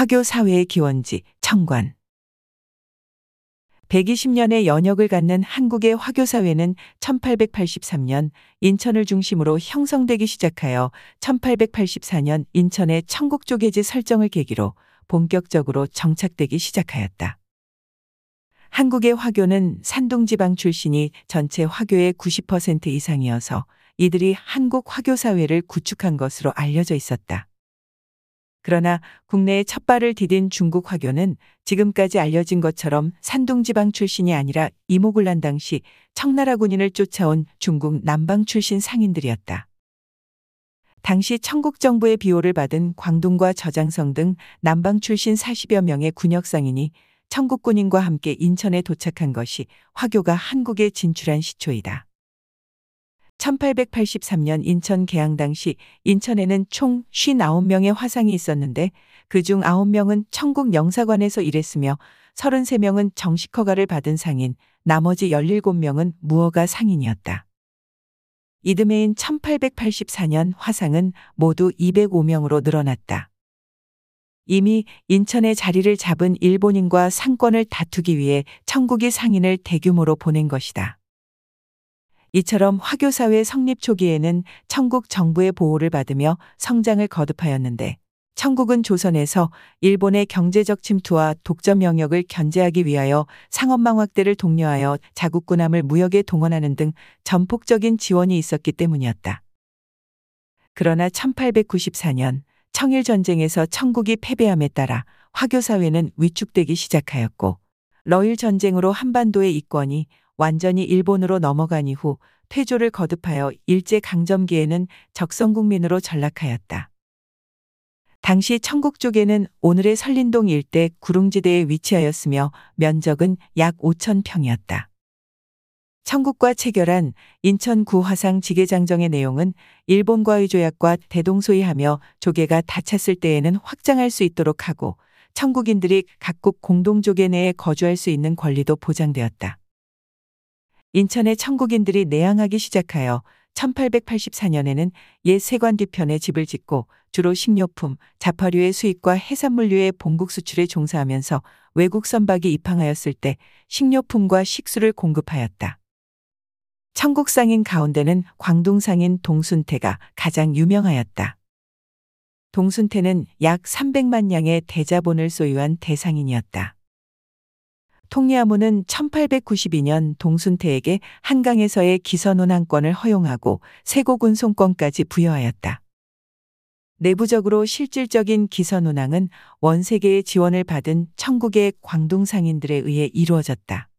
화교 사회의 기원지 청관 120년의 연역을 갖는 한국의 화교 사회는 1883년 인천을 중심으로 형성되기 시작하여 1884년 인천의 청국 조계지 설정을 계기로 본격적으로 정착되기 시작하였다. 한국의 화교는 산동지방 출신이 전체 화교의 90% 이상이어서 이들이 한국 화교 사회를 구축한 것으로 알려져 있었다. 그러나 국내에 첫 발을 디딘 중국 화교는 지금까지 알려진 것처럼 산둥지방 출신이 아니라 이모군란 당시 청나라 군인을 쫓아온 중국 남방 출신 상인들이었다. 당시 청국 정부의 비호를 받은 광둥과 저장성 등 남방 출신 40여 명의 군역 상인이 청국 군인과 함께 인천에 도착한 것이 화교가 한국에 진출한 시초이다. 1883년 인천 개항 당시 인천에는 총 59명의 화상이 있었는데 그중 9명은 청국 영사관에서 일했으며 33명은 정식 허가를 받은 상인, 나머지 17명은 무허가 상인이었다. 이듬해인 1884년 화상은 모두 205명으로 늘어났다. 이미 인천에 자리를 잡은 일본인과 상권을 다투기 위해 청국이 상인을 대규모로 보낸 것이다. 이처럼 화교사회 성립 초기에는 청국 정부의 보호를 받으며 성장을 거듭하였는데 청국은 조선에서 일본의 경제적 침투와 독점 영역을 견제하기 위하여 상업망 확대를 독려하여 자국군함을 무역에 동원하는 등 전폭적인 지원이 있었기 때문이었다. 그러나 1894년 청일전쟁에서 청국이 패배함에 따라 화교사회는 위축되기 시작하였고 러일 전쟁으로 한반도의 이권이 완전히 일본으로 넘어간 이후 퇴조를 거듭하여 일제 강점기에는 적성국민으로 전락하였다. 당시 청국 쪽에는 오늘의 설린동 일대 구릉지대에 위치하였으며 면적은 약 5천 평이었다. 청국과 체결한 인천구 화상 지계장정의 내용은 일본과의 조약과 대동소이하며 조계가 닫혔을 때에는 확장할 수 있도록 하고 청국인들이 각국 공동조계 내에 거주할 수 있는 권리도 보장되었다. 인천의 청국인들이 내항하기 시작하여 1884년에는 옛 세관 뒤편에 집을 짓고 주로 식료품, 자파류의 수입과 해산물류의 본국 수출에 종사하면서 외국 선박이 입항하였을 때 식료품과 식수를 공급하였다. 청국상인 가운데는 광둥상인 동순태가 가장 유명하였다. 동순태는 약 300만 양의 대자본을 소유한 대상인이었다. 통리아무는 1892년 동순태에게 한강에서의 기선운항권을 허용하고 세고군 송권까지 부여하였다. 내부적으로 실질적인 기선운항은 원세계의 지원을 받은 천국의 광둥 상인들에 의해 이루어졌다.